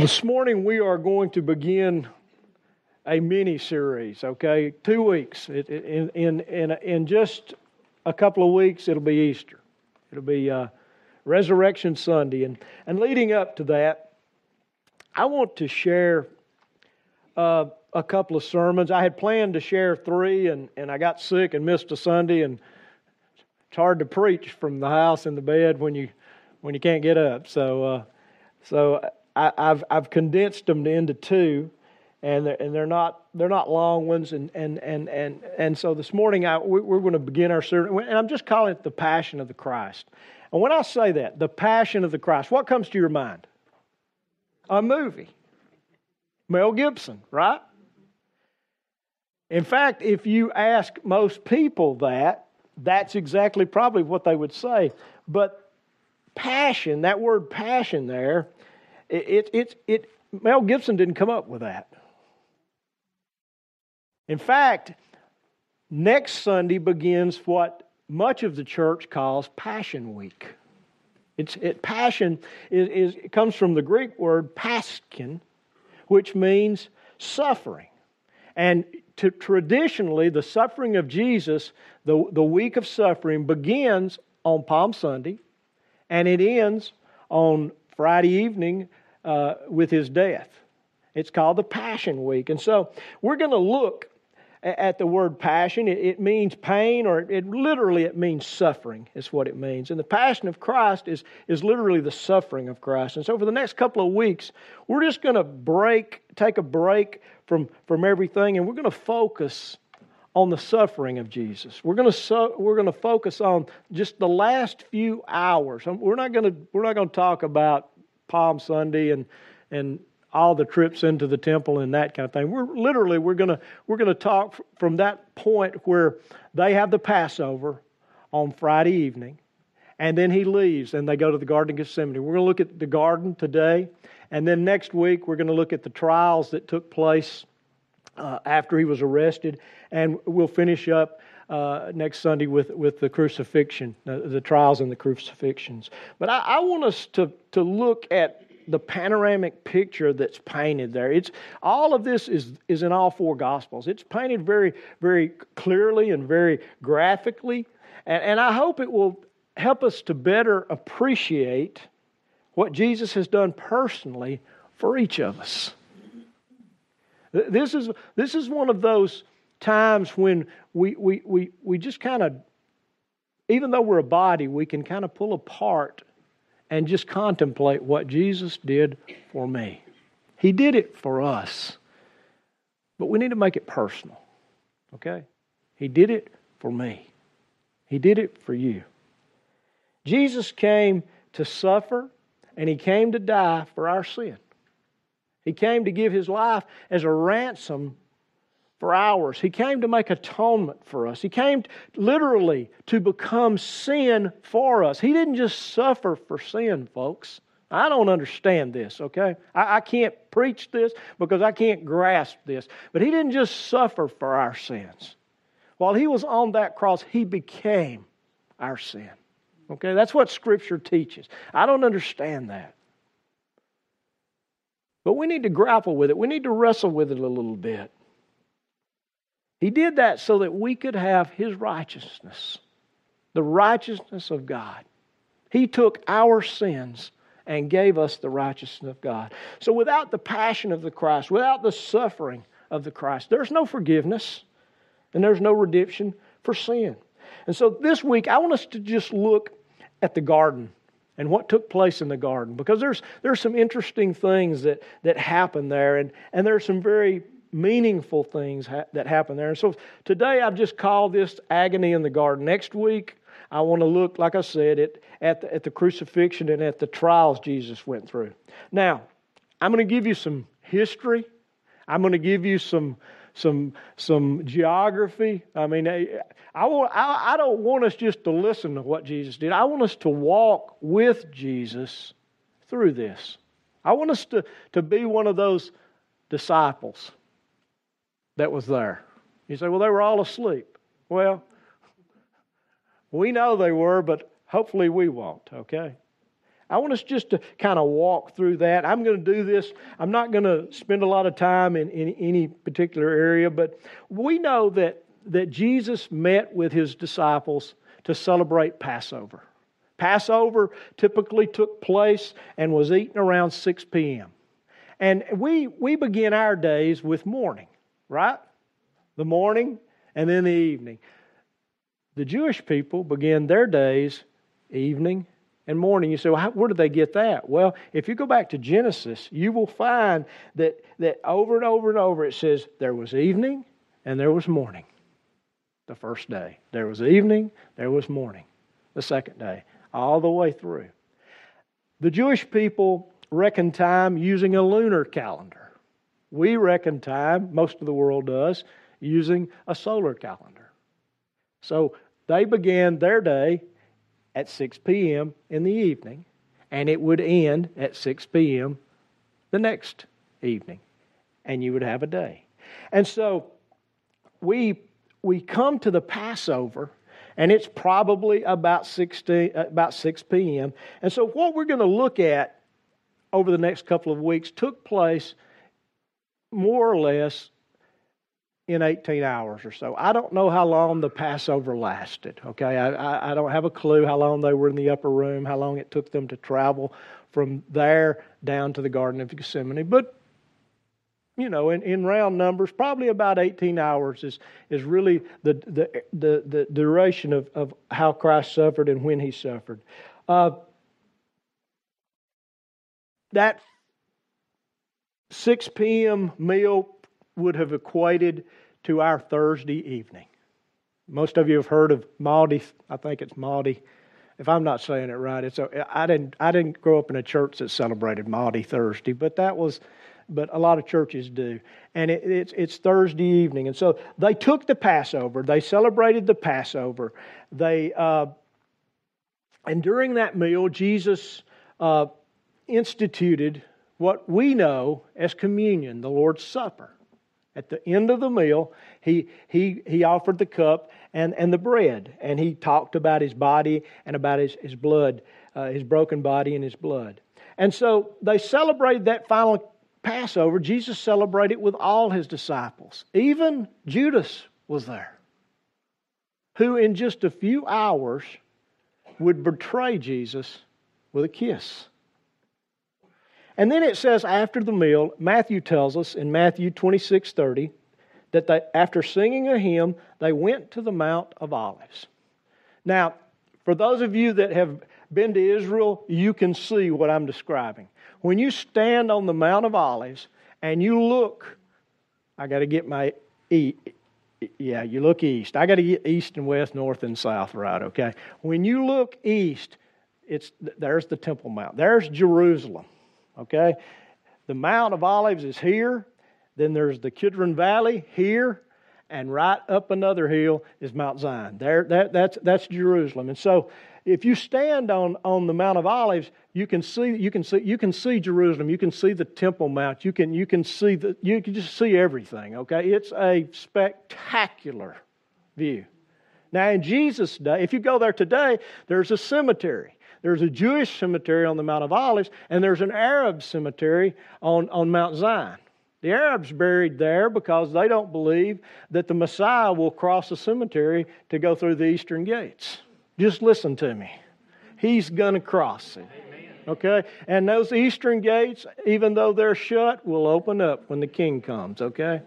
This morning we are going to begin a mini series, okay? Two weeks. In, in, in, in just a couple of weeks, it'll be Easter. It'll be uh, Resurrection Sunday. And, and leading up to that, I want to share uh, a couple of sermons. I had planned to share three, and, and I got sick and missed a Sunday, and it's hard to preach from the house in the bed when you when you can't get up. So, uh, so I, have I've condensed them into two, and they're, and they're not they're not long ones. And and and and and so this morning I, we're going to begin our sermon, and I'm just calling it the Passion of the Christ. And when I say that, the Passion of the Christ, what comes to your mind? A movie. Mel Gibson, right? In fact, if you ask most people that, that's exactly probably what they would say. But passion, that word passion there, it, it, it, Mel Gibson didn't come up with that. In fact, next Sunday begins what much of the church calls Passion Week. It's, it, passion is, is, it comes from the Greek word paskin, which means suffering. And to, traditionally, the suffering of Jesus, the, the week of suffering, begins on Palm Sunday and it ends on Friday evening uh, with his death. It's called the Passion Week. And so we're going to look at the word passion. It, it, means pain, or it literally it means suffering, is what it means. And the passion of Christ is, is literally the suffering of Christ. And so for the next couple of weeks, we're just going to break, take a break from, from everything, and we're going to focus on the suffering of Jesus. We're going to so, we're going to focus on just the last few hours. We're not going to we're not going to talk about Palm Sunday and and all the trips into the temple and that kind of thing. We're literally we're to we're to talk from that point where they have the Passover on Friday evening and then he leaves and they go to the garden of Gethsemane. We're to look at the garden today and then next week we're to look at the trials that took place uh, after he was arrested and we'll finish up uh, next Sunday with, with the crucifixion, uh, the trials and the crucifixions. But I, I want us to, to look at the panoramic picture that's painted there. It's all of this is is in all four gospels. It's painted very very clearly and very graphically, and, and I hope it will help us to better appreciate what Jesus has done personally for each of us. This is this is one of those times when we we we, we just kind of even though we're a body, we can kind of pull apart and just contemplate what Jesus did for me. He did it for us, but we need to make it personal. Okay? He did it for me, He did it for you. Jesus came to suffer and He came to die for our sin. He came to give His life as a ransom for ours. He came to make atonement for us. He came literally to become sin for us. He didn't just suffer for sin, folks. I don't understand this, okay? I, I, can't preach this because I can't grasp this. But He didn't just suffer for our sins. While He was on that cross, He became our sin. Okay? That's what Scripture teaches. I don't understand that. But we need to grapple with it, we need to wrestle with it a little bit. He did that so that we could have His righteousness, the righteousness of God. He took our sins and gave us the righteousness of God. So without the passion of the Christ, without the suffering of the Christ, there's no forgiveness and there's no redemption for sin. And so this week, I want us to just look at the garden and what took place in the garden because there's, there's some interesting things that, that happen there and, and there's some very meaningful things ha- that happen there. And so today I've just called this agony in the garden. Next week I want to look, like I said, at, at, the, at the crucifixion and at the trials Jesus went through. Now, I'm going to give you some history. I'm going to give you some some some geography. I mean, I, I, want, I, I don't want us just to listen to what Jesus did. I want us to walk with Jesus through this. I want us to, to be one of those disciples that was there. You say, well, they were all asleep. Well, we know they were, but hopefully we won't, okay? I want us just to kind of walk through that. I'm going to do this. I'm not going to spend a lot of time in, in any particular area, but we know that, that Jesus met with his disciples to celebrate Passover. Passover typically took place and was eaten around 6 p.m. And we, we begin our days with morning, right? The morning and then the evening. The Jewish people begin their days evening and morning. You say, well, how, where did they get that? Well, if you go back to Genesis, you will find that, that over and over and over it says there was evening and there was morning the first day. There was evening, there was morning the second day, all the way through. The Jewish people reckon time using a lunar calendar. We reckon time, most of the world does, using a solar calendar. So they began their day at 6 p.m. in the evening, and it would end at 6 p.m. the next evening, and you would have a day. And so we, we come to the Passover, and it's probably about 16, about 6 p.m. And so what we're going to look at over the next couple of weeks took place more or less in 18 hours or so. I don't know how long the Passover lasted, okay? I, I, don't have a clue how long they were in the upper room, how long it took them to travel from there down to the Garden of Gethsemane. But, you know, in, in round numbers, probably about 18 hours is, is really the, the, the, the duration of, of how Christ suffered and when he suffered. Uh, that 6 p.m. meal would have equated to our Thursday evening. Most of you have heard of Maundy. I think it's Maundy. If I'm not saying it right, it's a, I didn't I didn't grow up in a church that celebrated Maundy Thursday, but that was but a lot of churches do. And it, it's, it's Thursday evening. And so they took the Passover, they celebrated the Passover. They, uh, and during that meal, Jesus uh, instituted what we know as communion, the Lord's Supper. At the end of the meal, he, he, he offered the cup and, and the bread, and he talked about his body and about his, his blood, uh, his broken body and his blood. And so they celebrated that final Passover. Jesus celebrated with all his disciples. Even Judas was there, who in just a few hours would betray Jesus with a kiss. And then it says after the meal, Matthew tells us in Matthew 26 30 that they, after singing a hymn, they went to the Mount of Olives. Now, for those of you that have been to Israel, you can see what I'm describing. When you stand on the Mount of Olives and you look, I got to get my e. Yeah, you look east. I got to get east and west, north and south, right? Okay. When you look east, it's there's the Temple Mount. There's Jerusalem. Okay? The Mount of Olives is here. Then there's the Kidron Valley here. And right up another hill is Mount Zion. There, that, that's, that's Jerusalem. And so if you stand on, on the Mount of Olives, you can see you can see you can see Jerusalem. You can see the Temple Mount. You can you can see the you can just see everything. Okay, it's a spectacular view. Now in Jesus' day, if you go there today, there's a cemetery. There's a Jewish cemetery on the Mount of Olives, and there's an Arab cemetery on, on Mount Zion. The Arabs buried there because they don't believe that the Messiah will cross the cemetery to go through the eastern gates. Just listen to me. He's going to cross it. Okay? And those eastern gates, even though they're shut, will open up when the king comes. Okay?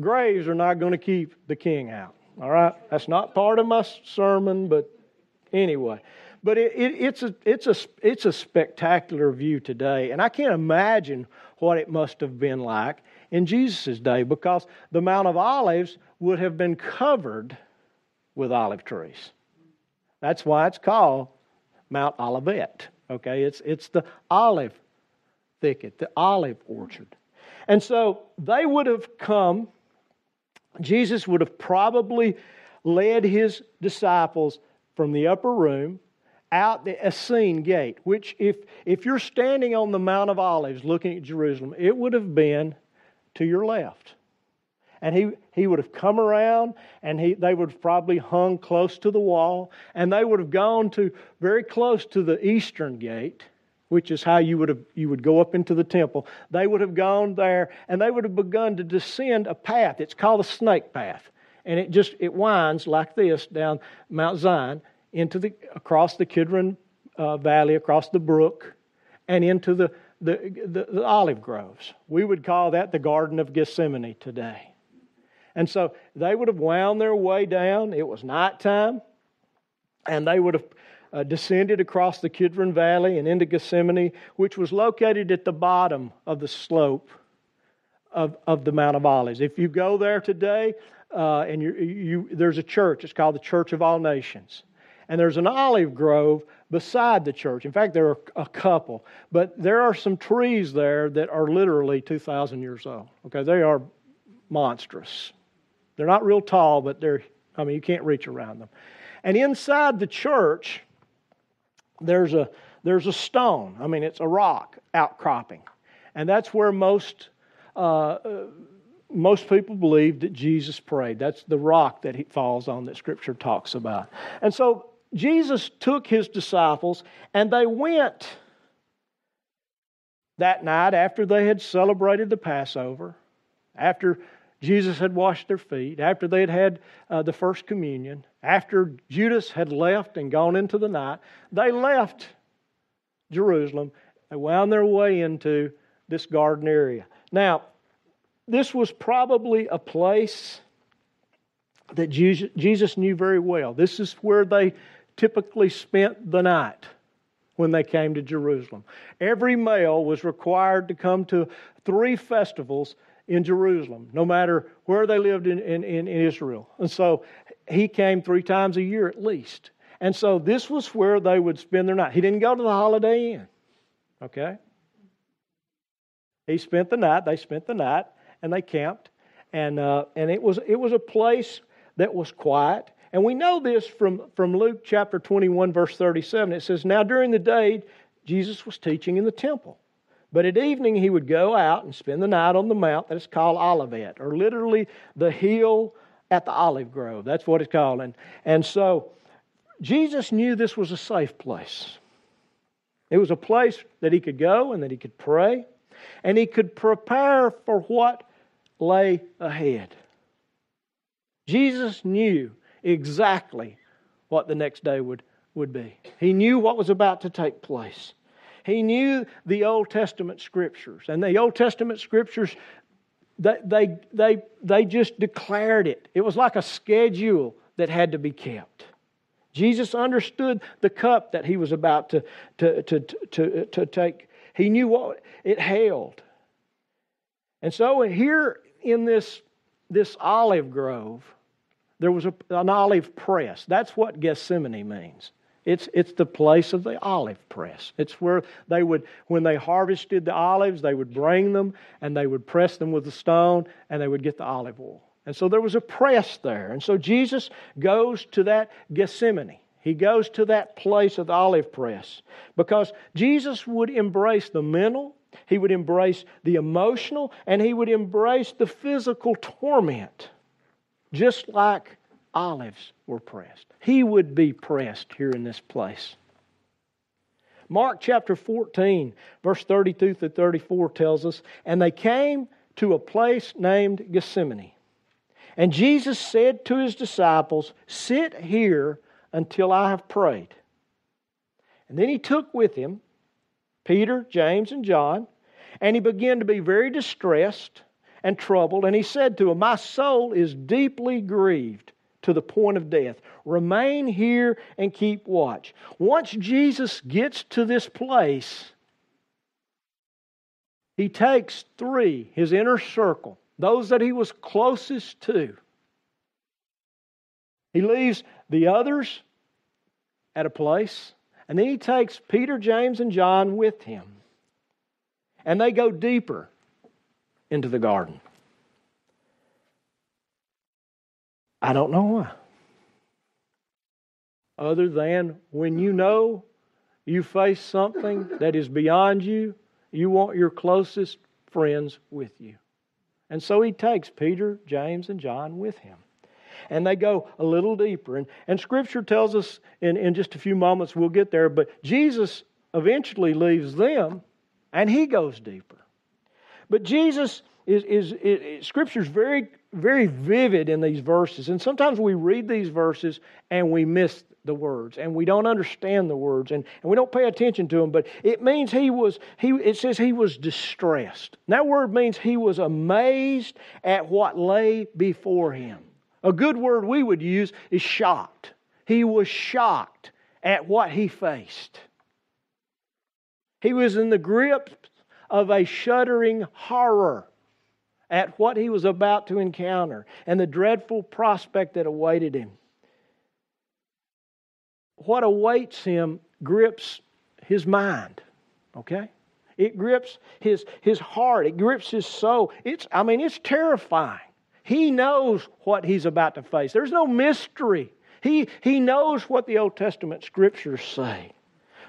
Graves are not going to keep the king out. All right? That's not part of my sermon, but anyway. But it, it, it's, a, it's, a, it's a spectacular view today. And I can't imagine what it must have been like in Jesus' day because the Mount of Olives would have been covered with olive trees. That's why it's called Mount Olivet. Okay, it's, it's the olive thicket, the olive orchard. And so they would have come, Jesus would have probably led his disciples from the upper room out the Essene gate, which, if, if you're standing on the Mount of Olives looking at Jerusalem, it would have been to your left. and he, he would have come around, and he, they would have probably hung close to the wall, and they would have gone to very close to the eastern gate, which is how you would have you would go up into the temple. They would have gone there, and they would have begun to descend a path. It's called a snake path, and it just it winds like this down Mount Zion into the across the Kidron uh, Valley, across the brook, and into the the, the, the olive groves. We would call that the Garden of Gethsemane today. And so they would have wound their way down. It was nighttime, and they would have uh, descended across the Kidron Valley and into Gethsemane, which was located at the bottom of the slope of, of the Mount of Olives. If you go there today, uh, and you, you, there's a church, it's called the Church of All Nations. And there's an olive grove beside the church. In fact, there are a couple, but there are some trees there that are literally 2,000 years old. Okay, they are monstrous. They're not real tall, but they're, I mean, you can't reach around them. And inside the church, there's a, there's a stone. I mean, it's a rock outcropping. And that's where most, uh, most people believe that Jesus prayed. That's the rock that he falls on that Scripture talks about. And so Jesus took his disciples and they went that night after they had celebrated the Passover, after Jesus had washed their feet, after they had had uh, the first communion, after Judas had left and gone into the night, they left Jerusalem. They wound their way into this garden area. Now, this was probably a place that Jesus knew very well. This is where they typically spent the night when they came to Jerusalem. Every male was required to come to three festivals in Jerusalem, no matter where they lived in, in, in, Israel. And so he came three times a year at least. And so this was where they would spend their night. He didn't go to the Holiday Inn, okay? He spent the night, they spent the night, and they camped. And, uh, and it, was, it was a place that was quiet. And we know this from, from Luke chapter 21, verse 37. It says, Now during the day, Jesus was teaching in the temple. But at evening, he would go out and spend the night on the mount that is called Olivet, or literally the hill at the olive grove. That's what it's called. And, and so Jesus knew this was a safe place. It was a place that he could go and that he could pray, and he could prepare for what lay ahead. Jesus knew exactly what the next day would, would be. He knew what was about to take place. He knew the Old Testament scriptures. And the Old Testament scriptures, they, they, they, they just declared it. It was like a schedule that had to be kept. Jesus understood the cup that he was about to, to, to, to, to take. He knew what it held. And so here in this, this olive grove, there was a, an olive press. That's what Gethsemane means. It's, it's the place of the olive press. It's where they would, when they harvested the olives, they would bring them and they would press them with a stone and they would get the olive oil. And so there was a press there. And so Jesus goes to that Gethsemane. He goes to that place of the olive press because Jesus would embrace the mental, he would embrace the emotional, and he would embrace the physical torment just like olives were pressed. He would be pressed here in this place. Mark chapter 14, verse 32 through 34 tells us, And they came to a place named Gethsemane. And Jesus said to his disciples, Sit here until I have prayed. And then he took with him Peter, James, and John, and he began to be very distressed and troubled. And he said to him, My soul is deeply grieved to the point of death. Remain here and keep watch. Once Jesus gets to this place, he takes three, his inner circle, those that he was closest to. He leaves the others at a place, and then he takes Peter, James, and John with him. And they go deeper into the garden. I don't know why. Other than when you know you face something that is beyond you, you want your closest friends with you. And so he takes Peter, James, and John with him. And they go a little deeper. And, and Scripture tells us in, in just a few moments, we'll get there, but Jesus eventually leaves them and he goes deeper. But Jesus is, is, is Scripture's very, very vivid in these verses. And sometimes we read these verses and we miss the words and we don't understand the words and, and we don't pay attention to them. But it means he was, he, it says he was distressed. And that word means he was amazed at what lay before him. A good word we would use is shocked. He was shocked at what he faced. He was in the grip of a shuddering horror at what he was about to encounter and the dreadful prospect that awaited him. What awaits him grips his mind, okay? It grips his, his heart, it grips his soul. It's, I mean, it's terrifying. He knows what he's about to face. There's no mystery. He, he knows what the Old Testament scriptures say.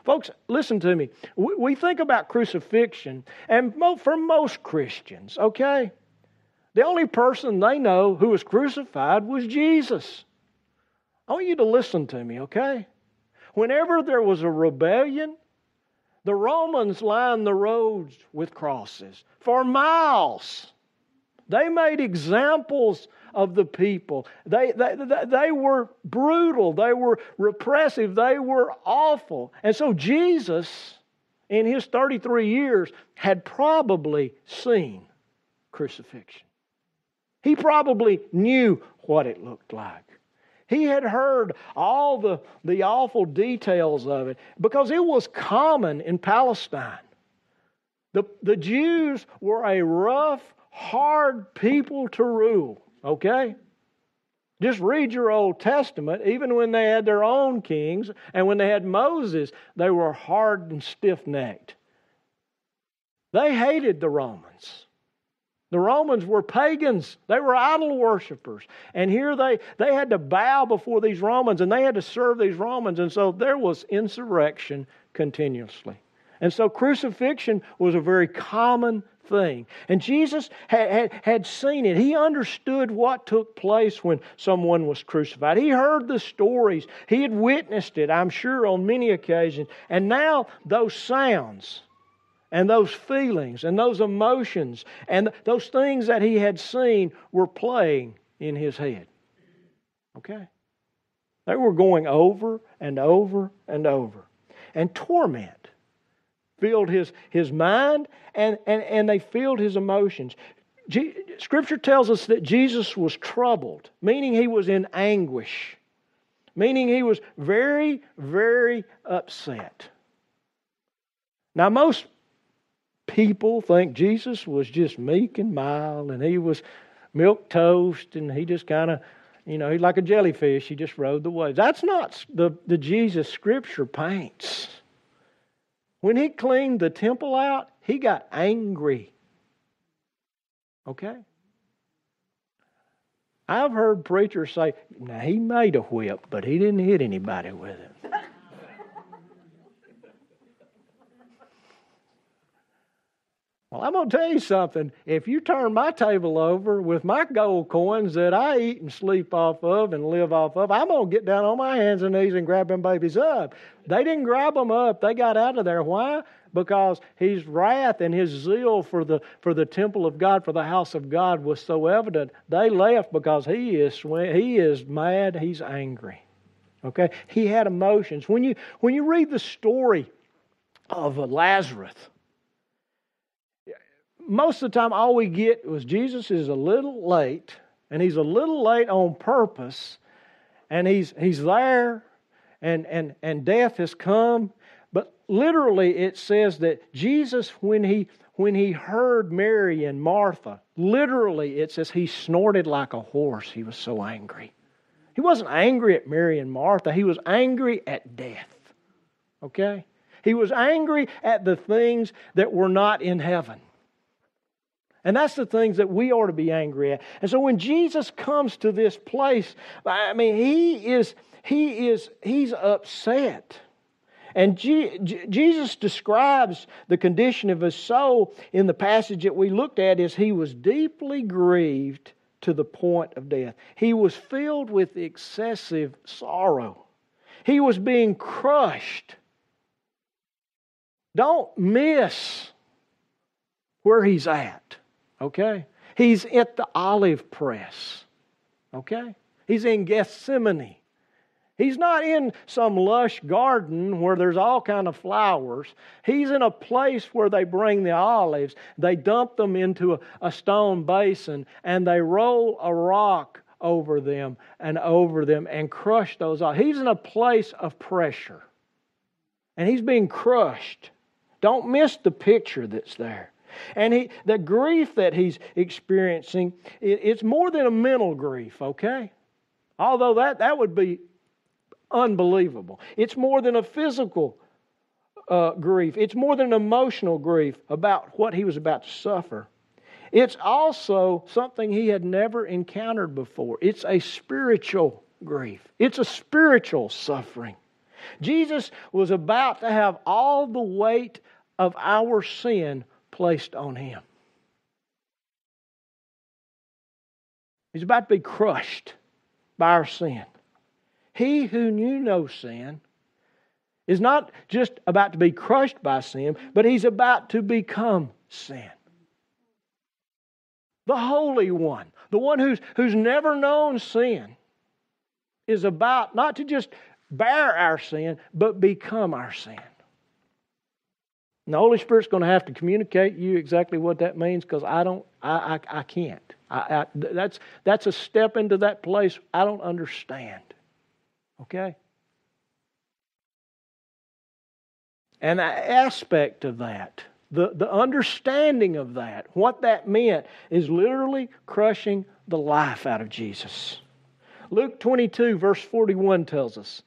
Folks, listen to me. We, think about crucifixion, and for most Christians, okay, the only person they know who was crucified was Jesus. I want you to listen to me, okay? Whenever there was a rebellion, the Romans lined the roads with crosses for miles. They made examples of the people. They, they, they were brutal. They were repressive. They were awful. And so Jesus, in his 33 years, had probably seen crucifixion. He probably knew what it looked like. He had heard all the, the awful details of it because it was common in Palestine. The, the Jews were a rough, hard people to rule, okay? Just read your Old Testament. Even when they had their own kings and when they had Moses, they were hard and stiff necked. They hated the Romans. The Romans were pagans. They were idol worshippers. And here they, they had to bow before these Romans and they had to serve these Romans. And so there was insurrection continuously. And so crucifixion was a very common thing. And Jesus had, had, had seen it. He understood what took place when someone was crucified. He heard the stories. He had witnessed it, I'm sure, on many occasions. And now those sounds and those feelings and those emotions and those things that he had seen were playing in his head. Okay? They were going over and over and over. And torment filled his, his mind and, and, and they filled his emotions. Scripture tells us that Jesus was troubled, meaning he was in anguish, meaning he was very, very upset. Now, most people think Jesus was just meek and mild and he was milk toast and he just kind of, you know, he's like a jellyfish. He just rode the waves. That's not the, the Jesus Scripture paints. When he cleaned the temple out, he got angry. Okay? I've heard preachers say, now he made a whip, but he didn't hit anybody with it. Well, I'm going to tell you something. If you turn my table over with my gold coins that I eat and sleep off of and live off of, I'm going to get down on my hands and knees and grab them babies up. They didn't grab them up. They got out of there. Why? Because his wrath and his zeal for the, for the temple of God, for the house of God was so evident. They left because he is, he is mad. He's angry. Okay? He had emotions. When you, when you read the story of Lazarus, most of the time, all we get was Jesus is a little late, and he's a little late on purpose, and he's, he's there, and, and, and death has come. But literally, it says that Jesus, when he, when he heard Mary and Martha, literally, it says he snorted like a horse. He was so angry. He wasn't angry at Mary and Martha, he was angry at death. Okay? He was angry at the things that were not in heaven. And that's the things that we ought to be angry at. And so when Jesus comes to this place, I mean, he is, he is, he's upset. And G- G- Jesus describes the condition of his soul in the passage that we looked at as he was deeply grieved to the point of death. He was filled with excessive sorrow. He was being crushed. Don't miss where he's at, okay? He's at the olive press, okay? He's in Gethsemane. He's not in some lush garden where there's all kind of flowers. He's in a place where they bring the olives, they dump them into a, a stone basin, and they roll a rock over them and over them and crush those olives. He's in a place of pressure. And he's being crushed. Don't miss the picture that's there. And he, the grief that he's experiencing, it, it's more than a mental grief, okay? Although that, that would be unbelievable. It's more than a physical uh, grief, it's more than an emotional grief about what he was about to suffer. It's also something he had never encountered before. It's a spiritual grief, it's a spiritual suffering. Jesus was about to have all the weight of our sin placed on him. He's about to be crushed by our sin. He who knew no sin is not just about to be crushed by sin, but he's about to become sin. The Holy One, the one who's, who's never known sin, is about not to just bear our sin, but become our sin. And the Holy Spirit's going to have to communicate you exactly what that means because I don't, I, I, I can't. I, I, that's, that's a step into that place I don't understand. Okay? And the aspect of that, the, the understanding of that, what that meant, is literally crushing the life out of Jesus. Luke 22, verse 41 tells us,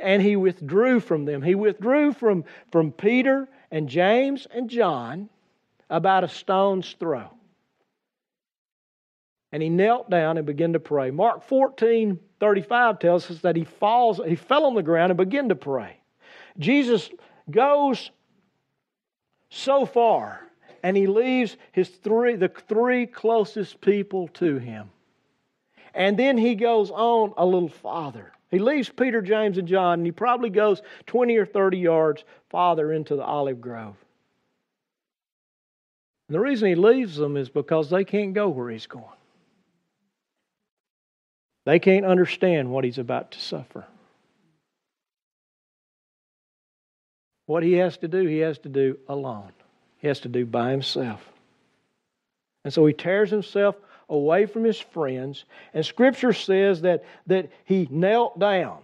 and he withdrew from them. He withdrew from, from Peter and James and John about a stone's throw. And he knelt down and began to pray. Mark 14, 35 tells us that he falls, he fell on the ground and began to pray. Jesus goes so far and he leaves his three the three closest people to him. And then he goes on a little farther. He leaves Peter, James, and John, and he probably goes 20 or 30 yards farther into the olive grove. And the reason he leaves them is because they can't go where he's going. They can't understand what he's about to suffer. What he has to do, he has to do alone. He has to do by himself. And so he tears himself away from his friends. And Scripture says that, that he knelt down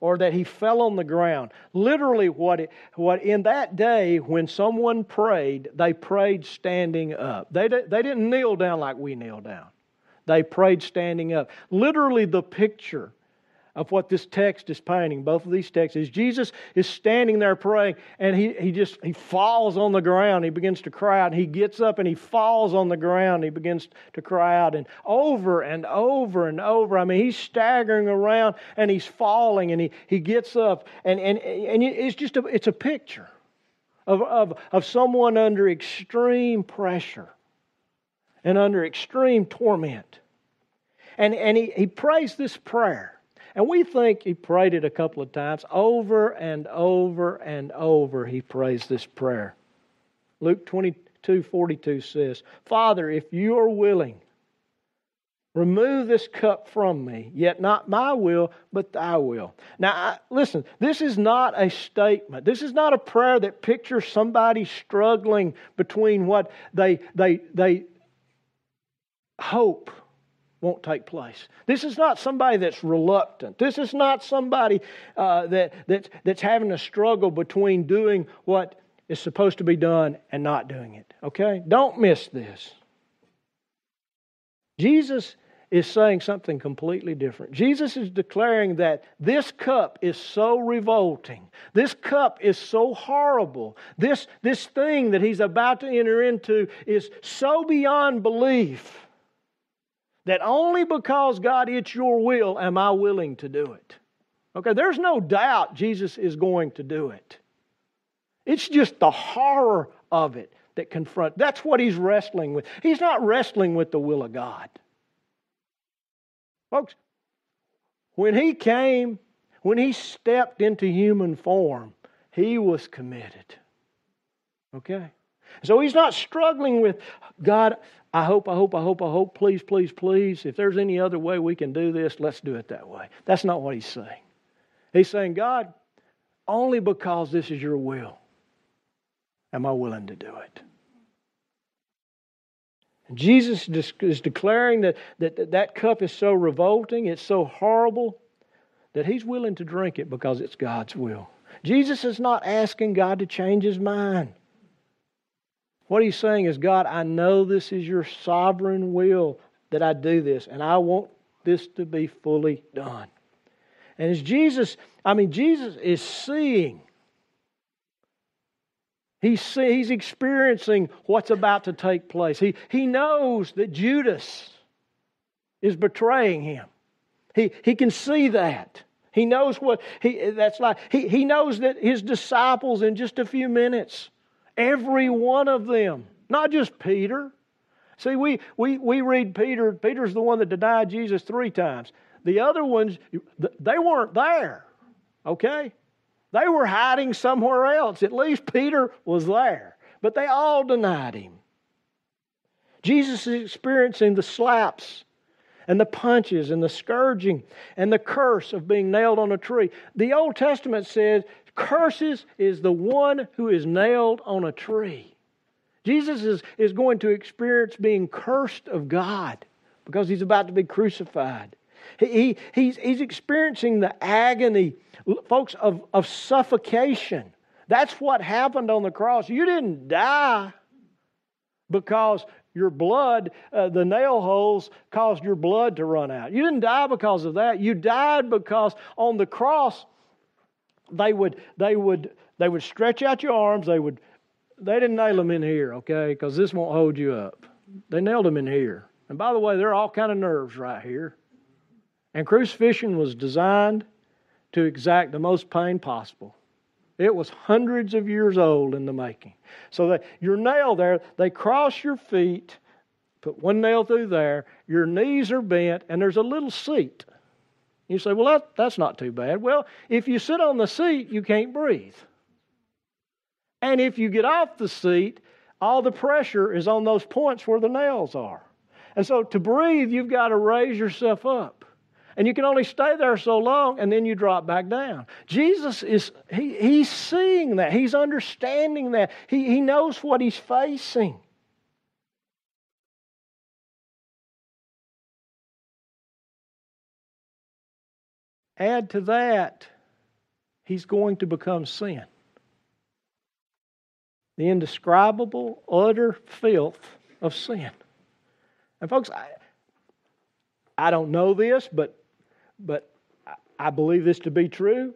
or that he fell on the ground. Literally, what, it, what in that day, when someone prayed, they prayed standing up. They, they didn't kneel down like we kneel down. They prayed standing up. Literally, the picture of what this text is painting, both of these texts, is Jesus is standing there praying and he, he just he falls on the ground. He begins to cry out and he gets up and he falls on the ground. He begins to cry out and over and over and over. I mean, he's staggering around and he's falling and he, he gets up and, and, and it's just a, it's a picture of, of, of someone under extreme pressure and under extreme torment. And, and he, he prays this prayer. And we think he prayed it a couple of times. Over and over and over, he prays this prayer. Luke 22 42 says, Father, if you are willing, remove this cup from me, yet not my will, but thy will. Now, listen, this is not a statement. This is not a prayer that pictures somebody struggling between what they, they, they hope won't take place. This is not somebody that's reluctant. This is not somebody uh, that, that, that's having a struggle between doing what is supposed to be done and not doing it. Okay? Don't miss this. Jesus is saying something completely different. Jesus is declaring that this cup is so revolting. This cup is so horrible. This, this thing that he's about to enter into is so beyond belief that only because God, it's your will, am I willing to do it. Okay, there's no doubt Jesus is going to do it. It's just the horror of it that confront. That's what he's wrestling with. He's not wrestling with the will of God. Folks, when he came, when he stepped into human form, he was committed. Okay? So he's not struggling with, God, I hope, I hope, I hope, I hope, please, please, please. If there's any other way we can do this, let's do it that way. That's not what he's saying. He's saying, God, only because this is your will am I willing to do it. And Jesus is declaring that, that that cup is so revolting, it's so horrible, that he's willing to drink it because it's God's will. Jesus is not asking God to change his mind. What he's saying is, God, I know this is your sovereign will that I do this, and I want this to be fully done. And as Jesus, I mean, Jesus is seeing. He's, see, he's experiencing what's about to take place. He, he knows that Judas is betraying him. He, he can see that. He knows what he, that's like. He, he knows that his disciples, in just a few minutes, every one of them, not just Peter. See, we, we, we read Peter, Peter's the one that denied Jesus three times. The other ones, they weren't there, okay? They were hiding somewhere else. At least Peter was there, but they all denied him. Jesus is experiencing the slaps and the punches and the scourging and the curse of being nailed on a tree. The Old Testament says, curses is the one who is nailed on a tree. Jesus is, is going to experience being cursed of God because he's about to be crucified. He, he's, he's experiencing the agony, folks, of, of suffocation. That's what happened on the cross. You didn't die because your blood, uh, the nail holes caused your blood to run out. You didn't die because of that. You died because on the cross, they would, they would, they would stretch out your arms. They would, they didn't nail them in here, okay, because this won't hold you up. They nailed them in here. And by the way, there are all kind of nerves right here. And crucifixion was designed to exact the most pain possible. It was hundreds of years old in the making. So that your nail there, they cross your feet, put one nail through there, your knees are bent, and there's a little seat. You say, well, that, that's not too bad. Well, if you sit on the seat, you can't breathe. And if you get off the seat, all the pressure is on those points where the nails are. And so to breathe, you've got to raise yourself up. And you can only stay there so long and then you drop back down. Jesus is, he, he's seeing that. He's understanding that. He, he knows what he's facing. Add to that, he's going to become sin. The indescribable, utter filth of sin. And folks, I, I don't know this, but but I believe this to be true.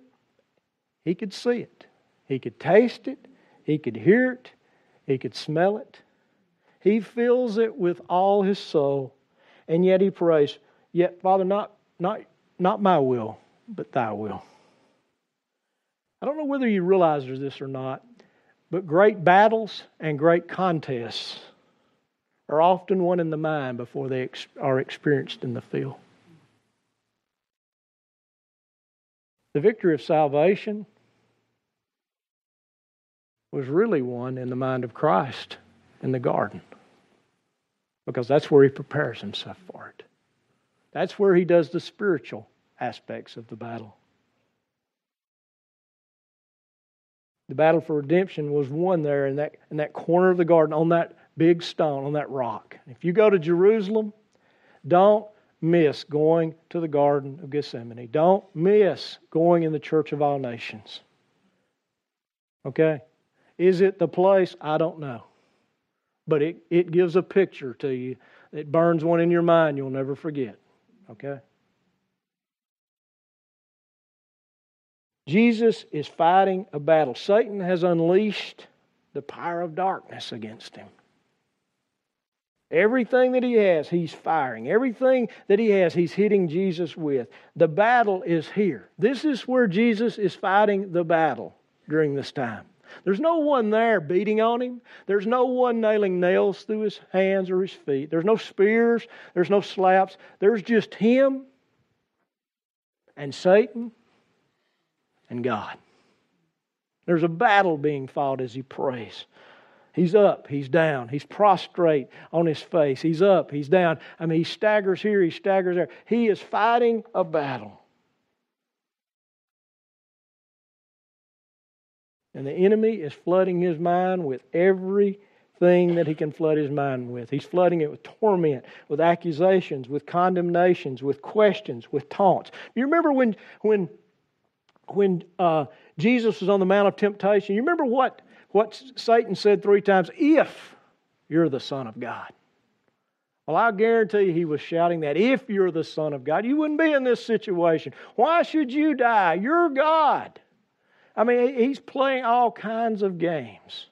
He could see it, he could taste it, he could hear it, he could smell it. He feels it with all his soul, and yet he prays, Yet, Father, not, not, not my will, but thy will. I don't know whether you realize this or not, but great battles and great contests are often won in the mind before they are experienced in the field. The victory of salvation was really won in the mind of Christ in the garden because that's where he prepares himself for it. That's where he does the spiritual aspects of the battle. The battle for redemption was won there in that, in that corner of the garden on that big stone, on that rock. If you go to Jerusalem, don't miss going to the Garden of Gethsemane. Don't miss going in the Church of All Nations. Okay? Is it the place? I don't know. But it, it gives a picture to you. It burns one in your mind you'll never forget. Okay? Jesus is fighting a battle. Satan has unleashed the power of darkness against him. Everything that he has, he's firing. Everything that he has, he's hitting Jesus with. The battle is here. This is where Jesus is fighting the battle during this time. There's no one there beating on him. There's no one nailing nails through his hands or his feet. There's no spears. There's no slaps. There's just him and Satan and God. There's a battle being fought as he prays. He's up, he's down, he's prostrate on his face, he's up, he's down. I mean, he staggers here, he staggers there. He is fighting a battle. And the enemy is flooding his mind with everything that he can flood his mind with. He's flooding it with torment, with accusations, with condemnations, with questions, with taunts. You remember when when when uh, Jesus was on the Mount of Temptation? You remember what what Satan said three times? If you're the Son of God. Well, I guarantee you he was shouting that. If you're the Son of God, you wouldn't be in this situation. Why should you die? You're God. I mean, he's playing all kinds of games.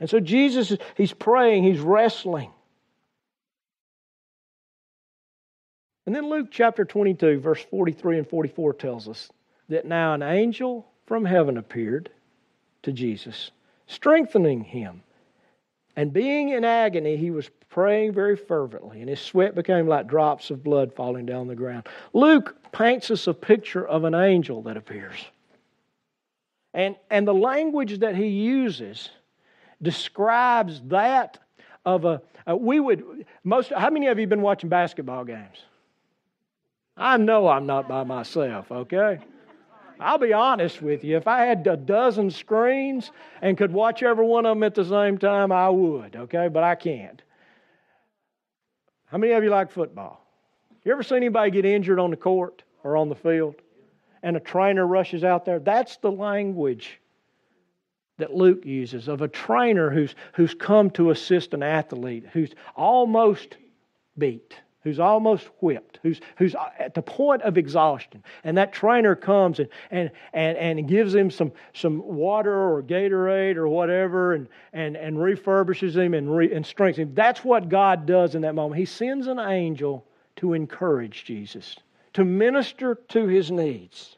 And so Jesus, he's praying, he's wrestling. And then Luke chapter 22, verse 43 and 44 tells us that now an angel from heaven appeared to Jesus, strengthening him. And being in agony, he was praying very fervently, and his sweat became like drops of blood falling down the ground. Luke paints us a picture of an angel that appears. And, and the language that he uses describes that of a, a, we would most how many of you been watching basketball games i know i'm not by myself okay i'll be honest with you. If i had a dozen screens and could watch every one of them at the same time i would okay? But i can't. How many of you like football? You ever seen anybody get injured on the court or on the field and a trainer rushes out there. That's the language that Luke uses of a trainer who's, who's come to assist an athlete who's almost beat, who's almost whipped, who's, who's at the point of exhaustion. And that trainer comes and, and, and, and gives him some, some water or Gatorade or whatever and, and, and refurbishes him and, re, and strengthens him. That's what God does in that moment. He sends an angel to encourage Jesus to minister to his needs,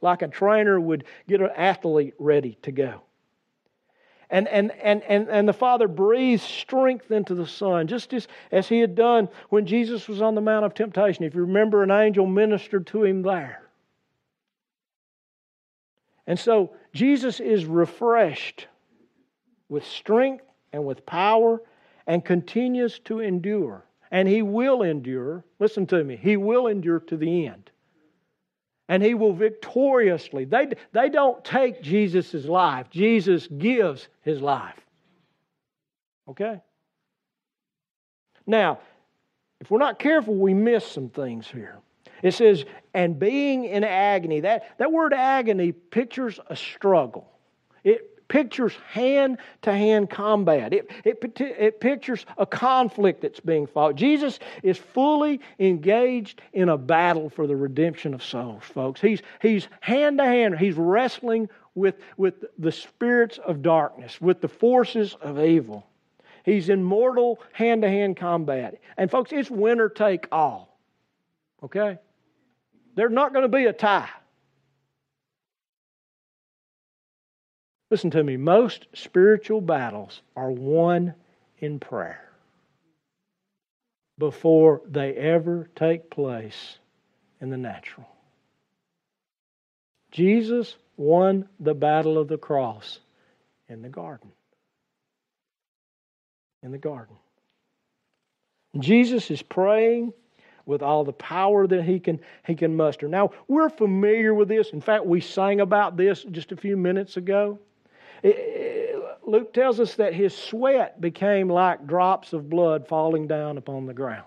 like a trainer would get an athlete ready to go. And, and, and, and, and the Father breathes strength into the Son, just as, as He had done when Jesus was on the Mount of Temptation. If you remember, an angel ministered to Him there. And so Jesus is refreshed with strength and with power and continues to endure and he will endure. Listen to me. He will endure to the end. And he will victoriously. They, they don't take Jesus' life, Jesus gives his life. Okay? Now, if we're not careful, we miss some things here. It says, and being in agony. That, that word agony pictures a struggle. It pictures hand to hand combat, it, it, it pictures a conflict that's being fought. Jesus is fully engaged in a battle for the redemption of souls, folks. He's, he's hand to hand, he's wrestling with, with the spirits of darkness, with the forces of evil. He's in mortal hand to hand combat. And, folks, it's winner take all. Okay? There's not going to be a tie. Listen to me, most spiritual battles are won in prayer before they ever take place in the natural. Jesus won the battle of the cross in the garden. In the garden. Jesus is praying with all the power that he can, he can muster. Now, we're familiar with this. In fact, we sang about this just a few minutes ago. Luke tells us that his sweat became like drops of blood falling down upon the ground.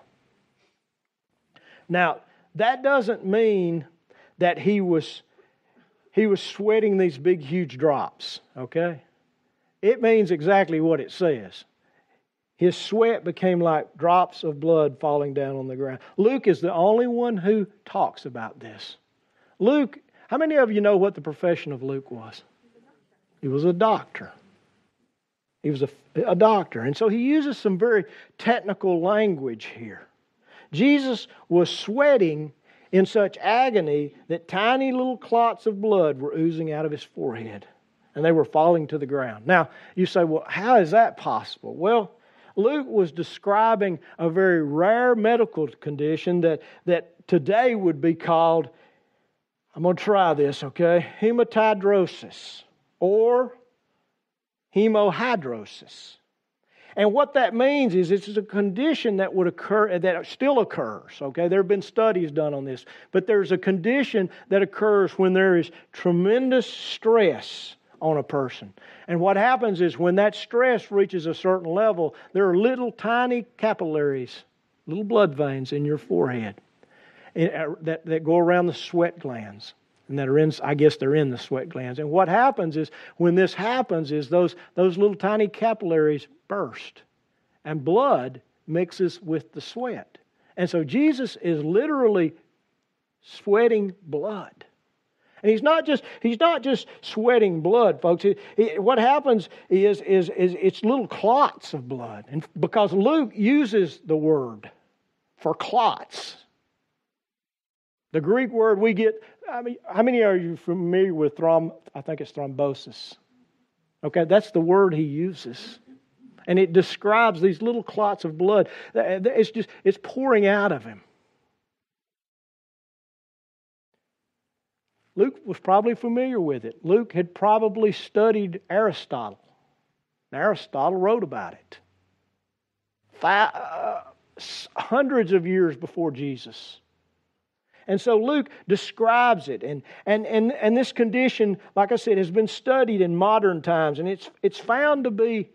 Now, that doesn't mean that he was he was sweating these big huge drops, okay? It means exactly what it says. His sweat became like drops of blood falling down on the ground. Luke is the only one who talks about this. Luke, how many of you know what the profession of Luke was? He was a doctor. He was a, a doctor. And so he uses some very technical language here. Jesus was sweating in such agony that tiny little clots of blood were oozing out of his forehead and they were falling to the ground. Now, you say, well, how is that possible? Well, Luke was describing a very rare medical condition that, that today would be called, I'm going to try this, okay? Hematidrosis or hemohidrosis. And what that means is it's a condition that would occur, that still occurs, okay? There have been studies done on this, but there's a condition that occurs when there is tremendous stress on a person. And what happens is when that stress reaches a certain level, there are little tiny capillaries, little blood veins in your forehead uh, that, that go around the sweat glands and that are in i guess they're in the sweat glands. And what happens is when this happens is those, those little tiny capillaries burst. And blood mixes with the sweat. And so jesus is literally sweating blood. And he's not just he's not just sweating blood, folks. He, he, what happens is, is is it's little clots of blood, and because Luke uses the word for clots, the Greek word we get I mean, how many are you familiar with throm? I think it's thrombosis. Okay, that's the word he uses. And it describes these little clots of blood. It's just, it's pouring out of him. Luke was probably familiar with it. Luke had probably studied Aristotle. And Aristotle wrote about it. Five, uh, hundreds of years before Jesus. And so Luke describes it. And, and, and, and this condition, like I said, has been studied in modern times. And it's, it's found to be,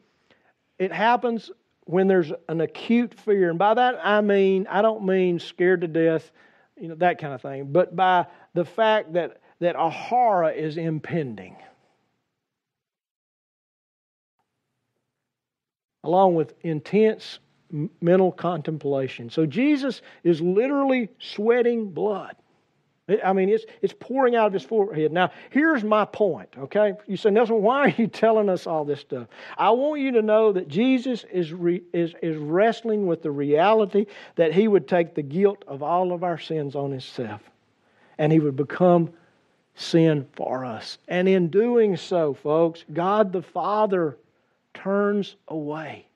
it happens when there's an acute fear. And by that I mean, I don't mean scared to death, you know, that kind of thing, but by the fact that, that a horror is impending. Along with intense mental contemplation. So Jesus is literally sweating blood. I mean, it's, it's pouring out of his forehead. Now, here's my point, okay? You say, Nelson, why are you telling us all this stuff? I want you to know that Jesus is, re, is, is wrestling with the reality that he would take the guilt of all of our sins on himself and he would become sin for us. And in doing so, folks, God the Father turns away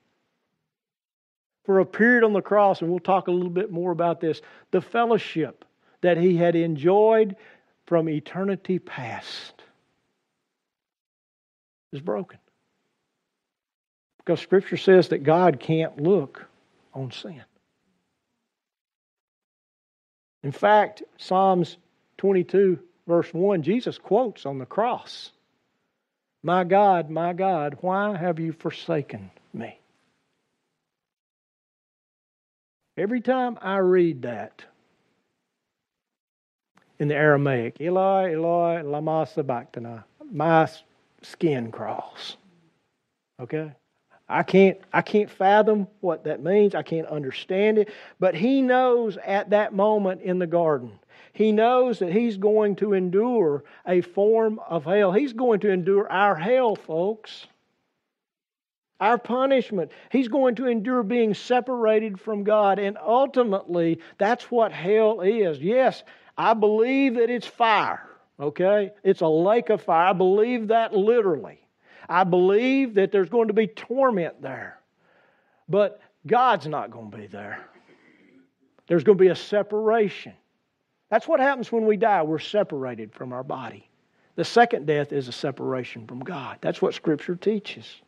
for a period on the cross, and we'll talk a little bit more about this, the fellowship that he had enjoyed from eternity past is broken. Because Scripture says that God can't look on sin. In fact, Psalms 22, verse 1, Jesus quotes on the cross My God, my God, why have you forsaken me? Every time I read that in the Aramaic, Eloi, Eloi, lama sabachthani, my skin crawls. Okay? I can't, I can't fathom what that means. I can't understand it. But he knows at that moment in the garden, he knows that he's going to endure a form of hell. He's going to endure our hell, folks our punishment. He's going to endure being separated from God. And ultimately, that's what hell is. Yes, I believe that it's fire, okay? It's a lake of fire. I believe that literally. I believe that there's going to be torment there. But God's not going to be there. There's going to be a separation. That's what happens when we die. We're separated from our body. The second death is a separation from God. That's what Scripture teaches.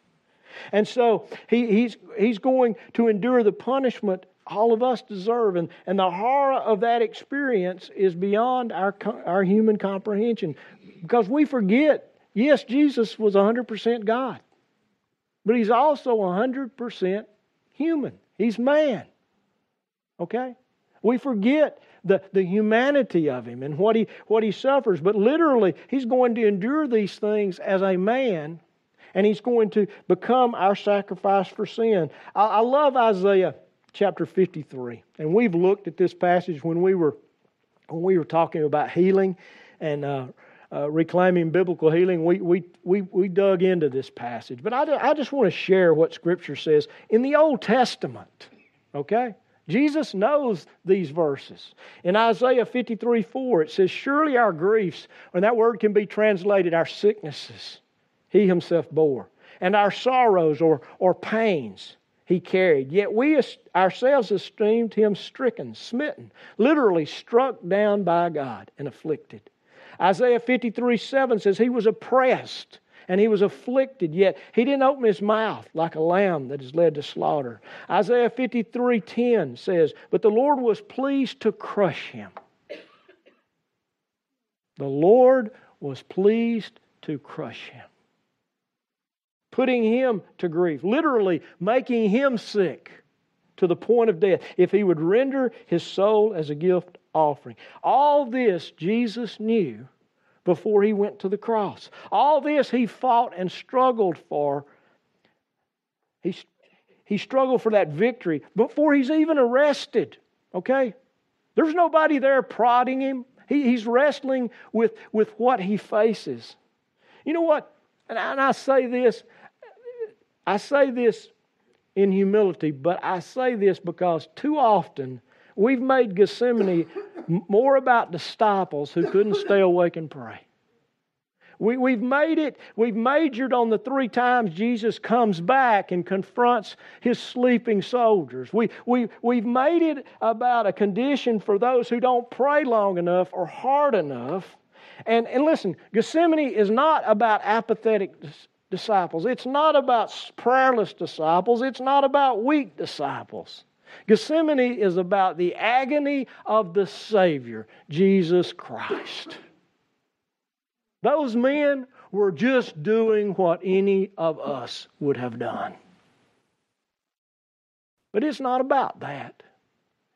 And so he, he's, he's going to endure the punishment all of us deserve. And, and the horror of that experience is beyond our, our human comprehension because we forget yes, Jesus was 100% God, but he's also 100% human. He's man. Okay? We forget the, the humanity of him and what he, what he suffers, but literally, he's going to endure these things as a man and he's going to become our sacrifice for sin. I, I love Isaiah chapter 53. And we've looked at this passage when we were when we were talking about healing and uh, uh, Reclaiming Biblical Healing, we, we, we, we dug into this passage. But I, I just want to share what Scripture says in the Old Testament. Okay? Jesus knows these verses. In Isaiah 53 4, it says, Surely our griefs, and that word can be translated our sicknesses, he himself bore, and our sorrows or, or pains he carried. Yet we ourselves esteemed him stricken, smitten, literally struck down by God and afflicted. Isaiah 53 7 says, He was oppressed and he was afflicted, yet he didn't open his mouth like a lamb that is led to slaughter. Isaiah 53:10 says, "But the Lord was pleased to crush him." The Lord was pleased to crush him. Putting him to grief, literally making him sick to the point of death if he would render his soul as a gift offering. All this Jesus knew before he went to the cross. All this he fought and struggled for. He, he struggled for that victory before he's even arrested. Okay? There's nobody there prodding him. He, he's wrestling with, with what he faces. You know what? And I, and I say this, I say this in humility, but I say this because too often we've made Gethsemane more about disciples who couldn't stay awake and pray. We, we've made it, we've majored on the three times Jesus comes back and confronts his sleeping soldiers. We, we, we've made it about a condition for those who don't pray long enough or hard enough. And, and listen, Gethsemane is not about apathetic disciples. It's not about prayerless disciples. It's not about weak disciples. Gethsemane is about the agony of the Savior, Jesus Christ. Those men were just doing what any of us would have done. But it's not about that.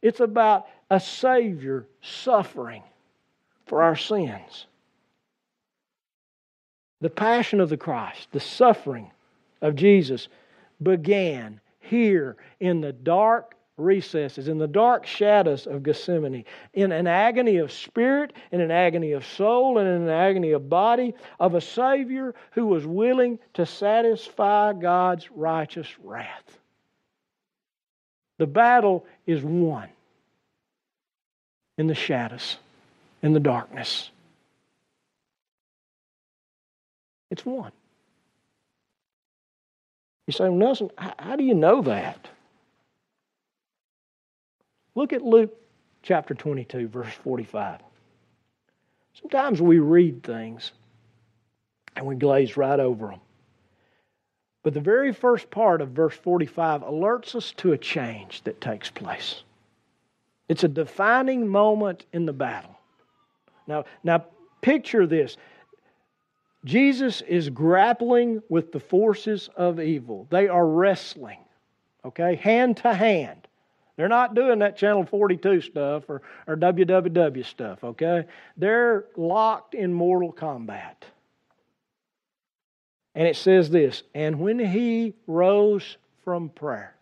It's about a Savior suffering for our sins. The passion of the Christ, the suffering of Jesus, began here in the dark recesses, in the dark shadows of Gethsemane, in an agony of spirit, in an agony of soul, and in an agony of body, of a Savior who was willing to satisfy God's righteous wrath. The battle is won in the shadows, in the darkness. It's won. You say, Nelson, how do you know that? Look at Luke chapter 22, verse 45. Sometimes we read things and we glaze right over them. But the very first part of verse 45 alerts us to a change that takes place. It's a defining moment in the battle. Now, now picture this. Jesus is grappling with the forces of evil. They are wrestling, okay, hand to hand. They're not doing that Channel 42 stuff or, or WWW stuff, okay? They're locked in mortal combat. And it says this And when he rose from prayer,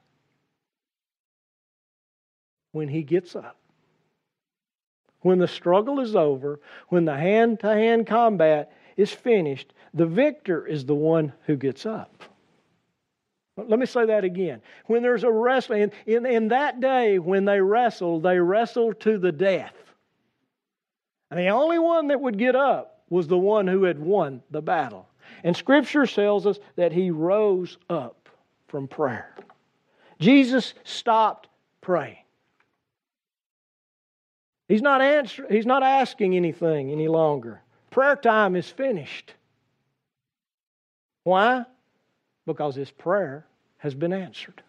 when he gets up, when the struggle is over, when the hand to hand combat is finished, the victor is the one who gets up. Let me say that again. When there's a wrestling, in, in that day when they wrestled, they wrestled to the death. And the only one that would get up was the one who had won the battle. And Scripture tells us that he rose up from prayer. Jesus stopped praying. He's not, answer, he's not asking anything any longer. Prayer time is finished. Why? because his prayer has been answered.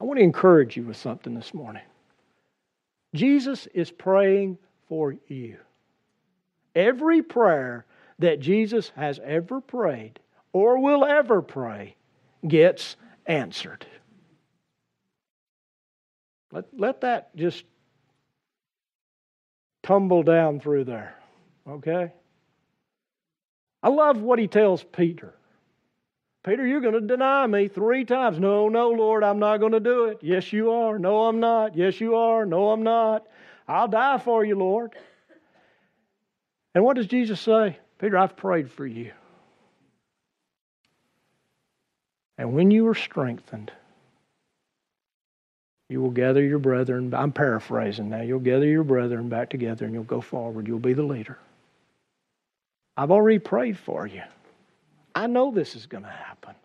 I want to encourage you with something this morning. Jesus is praying for you. Every prayer that Jesus has ever prayed or will ever pray gets answered. Let, let that just tumble down through there, okay? I love what he tells Peter. Peter, you're going to deny me three times. No, no, Lord, I'm not going to do it. Yes, you are. No, I'm not. Yes, you are. No, I'm not. I'll die for you, Lord. And what does Jesus say? Peter, I've prayed for you. And when you are strengthened, you will gather your brethren. I'm paraphrasing now. You'll gather your brethren back together and you'll go forward. You'll be the leader. I've already prayed for you. I know this is going to happen.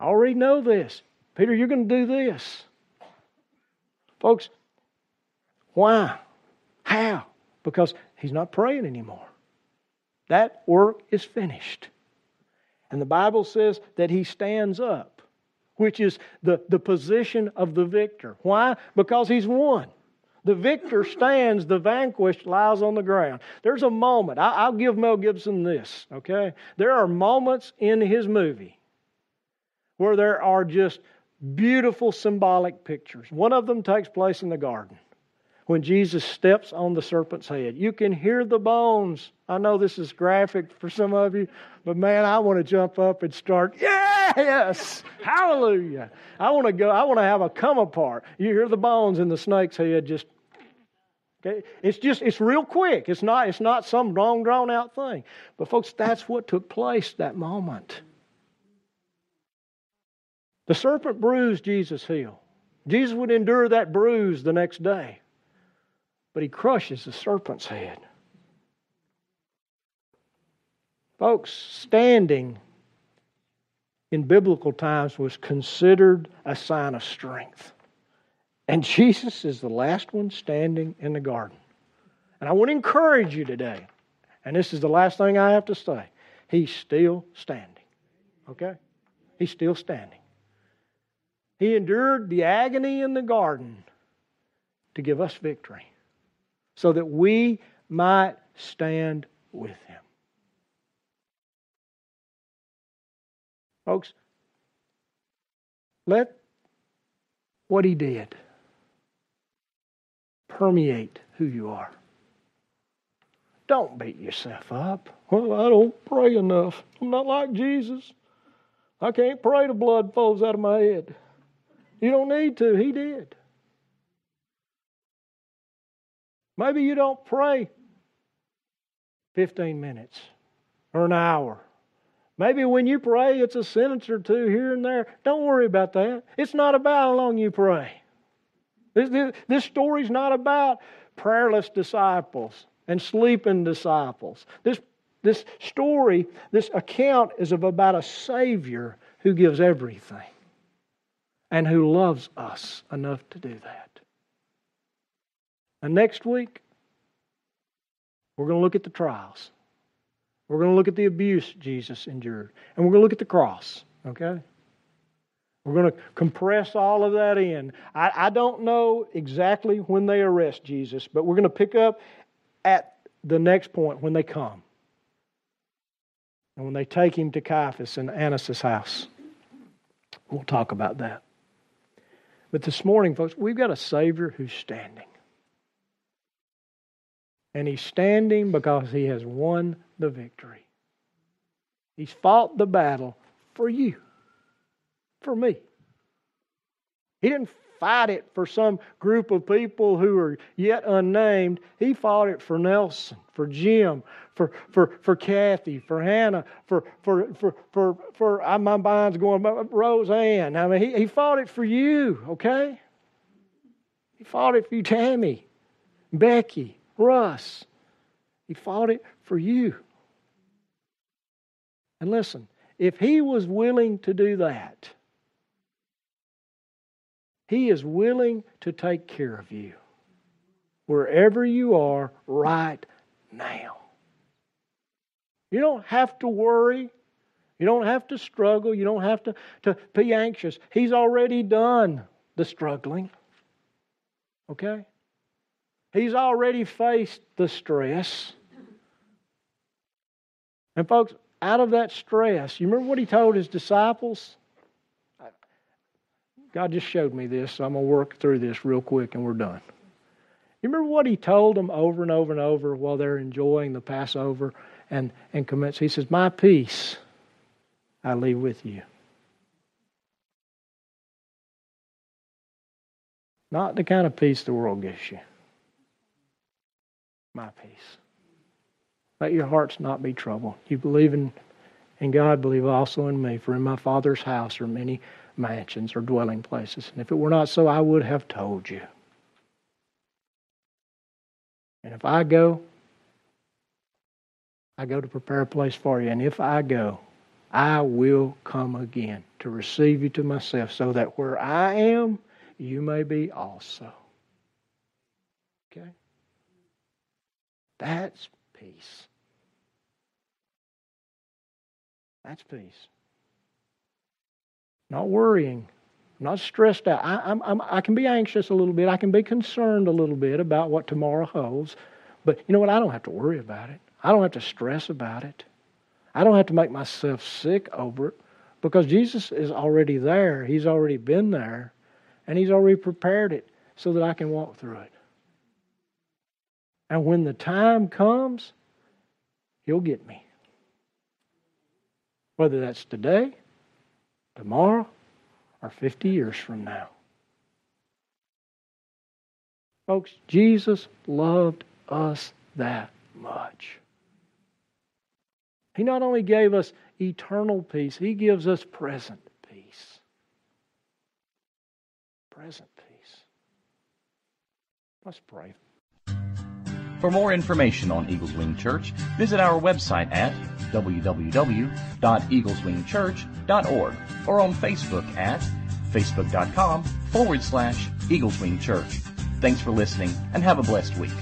I already know this. Peter, you're going to do this. Folks, why? How? Because he's not praying anymore. That work is finished. And the Bible says that he stands up, which is the, the position of the victor. Why? Because he's won. The victor stands, the vanquished lies on the ground. There's a moment. I, will give Mel Gibson this, okay? There are moments in his movie where there are just beautiful symbolic pictures. One of them takes place in the garden when Jesus steps on the serpent's head. You can hear the bones. I know this is graphic for some of you, but man, I want to jump up and start, yes, hallelujah. I want to go, I want to have a come apart. You hear the bones in the snake's head just Okay? It's just it's real quick. It's not it's not some long drawn out thing. But folks, that's what took place that moment. The serpent bruised Jesus' heel. Jesus would endure that bruise the next day but he crushes the serpent's head. Folks, standing in biblical times was considered a sign of strength. And Jesus is the last one standing in the garden. And I want to encourage you today, and this is the last thing I have to say. He's still standing. Okay? He's still standing. He endured the agony in the garden to give us victory so that we might stand with him. Folks, let what he did permeate who you are. Don't beat yourself up. Well, I don't pray enough. I'm not like Jesus. I can't pray the blood flows out of my head. You don't need to. He did. Maybe you don't pray 15 minutes or an hour. Maybe when you pray, it's a sentence or two here and there. Don't worry about that. It's not about how long you pray. This, this, this story's not about prayerless disciples and sleeping disciples. This, this story, this account is of about a Savior who gives everything and who loves us enough to do that. And next week, we're going to look at the trials. We're going to look at the abuse Jesus endured. And we're going to look at the cross, okay? We're going to compress all of that in. I, I don't know exactly when they arrest Jesus, but we're going to pick up at the next point when they come. And when they take him to Caiaphas and Annas' house. We'll talk about that. But this morning, folks, we've got a Savior who's standing. And he's standing because he has won the victory. He's fought the battle for you, for me. He didn't fight it for some group of people who are yet unnamed. He fought it for Nelson, for Jim, for for for Kathy, for Hannah, for for for for for uh, my mind's going Roseanne. I mean, he, he fought it for you, okay? He fought it for you, Tammy, Becky, Russ. He fought it for you. And listen, if he was willing to do that, he is willing to take care of you wherever you are right now. You don't have to worry. You don't have to struggle. You don't have to, to be anxious. He's already done the struggling. Okay? He's already faced the stress. And, folks, out of that stress, you remember what he told his disciples? God just showed me this, so I'm going to work through this real quick and we're done. You remember what he told them over and over and over while they're enjoying the Passover and, and commence? He says, My peace I leave with you. Not the kind of peace the world gives you my peace. Let your hearts not be troubled. You believe in, in God, believe also in me. For in my Father's house are many mansions or dwelling places. And if it were not so, I would have told you. And if I go, I go to prepare a place for you. And if I go, I will come again to receive you to myself, so that where I am, you may be also. Okay? That's peace. That's peace. Not worrying, not stressed out. I, I'm, I'm, I can be anxious a little bit. I can be concerned a little bit about what tomorrow holds. But you know what? I don't have to worry about it. I don't have to stress about it. I don't have to make myself sick over it because Jesus is already there. He's already been there, and He's already prepared it so that I can walk through it. And when the time comes, He'll get me. Whether that's today, tomorrow, or 50 years from now. Folks, Jesus loved us that much. He not only gave us eternal peace, He gives us present peace. Present peace. Let's pray. For more information on Eagles Wing Church, visit our website at www.eagleswingchurch.org or on Facebook at facebook.com forward slash Eagles Wing Church. Thanks for listening and have a blessed week.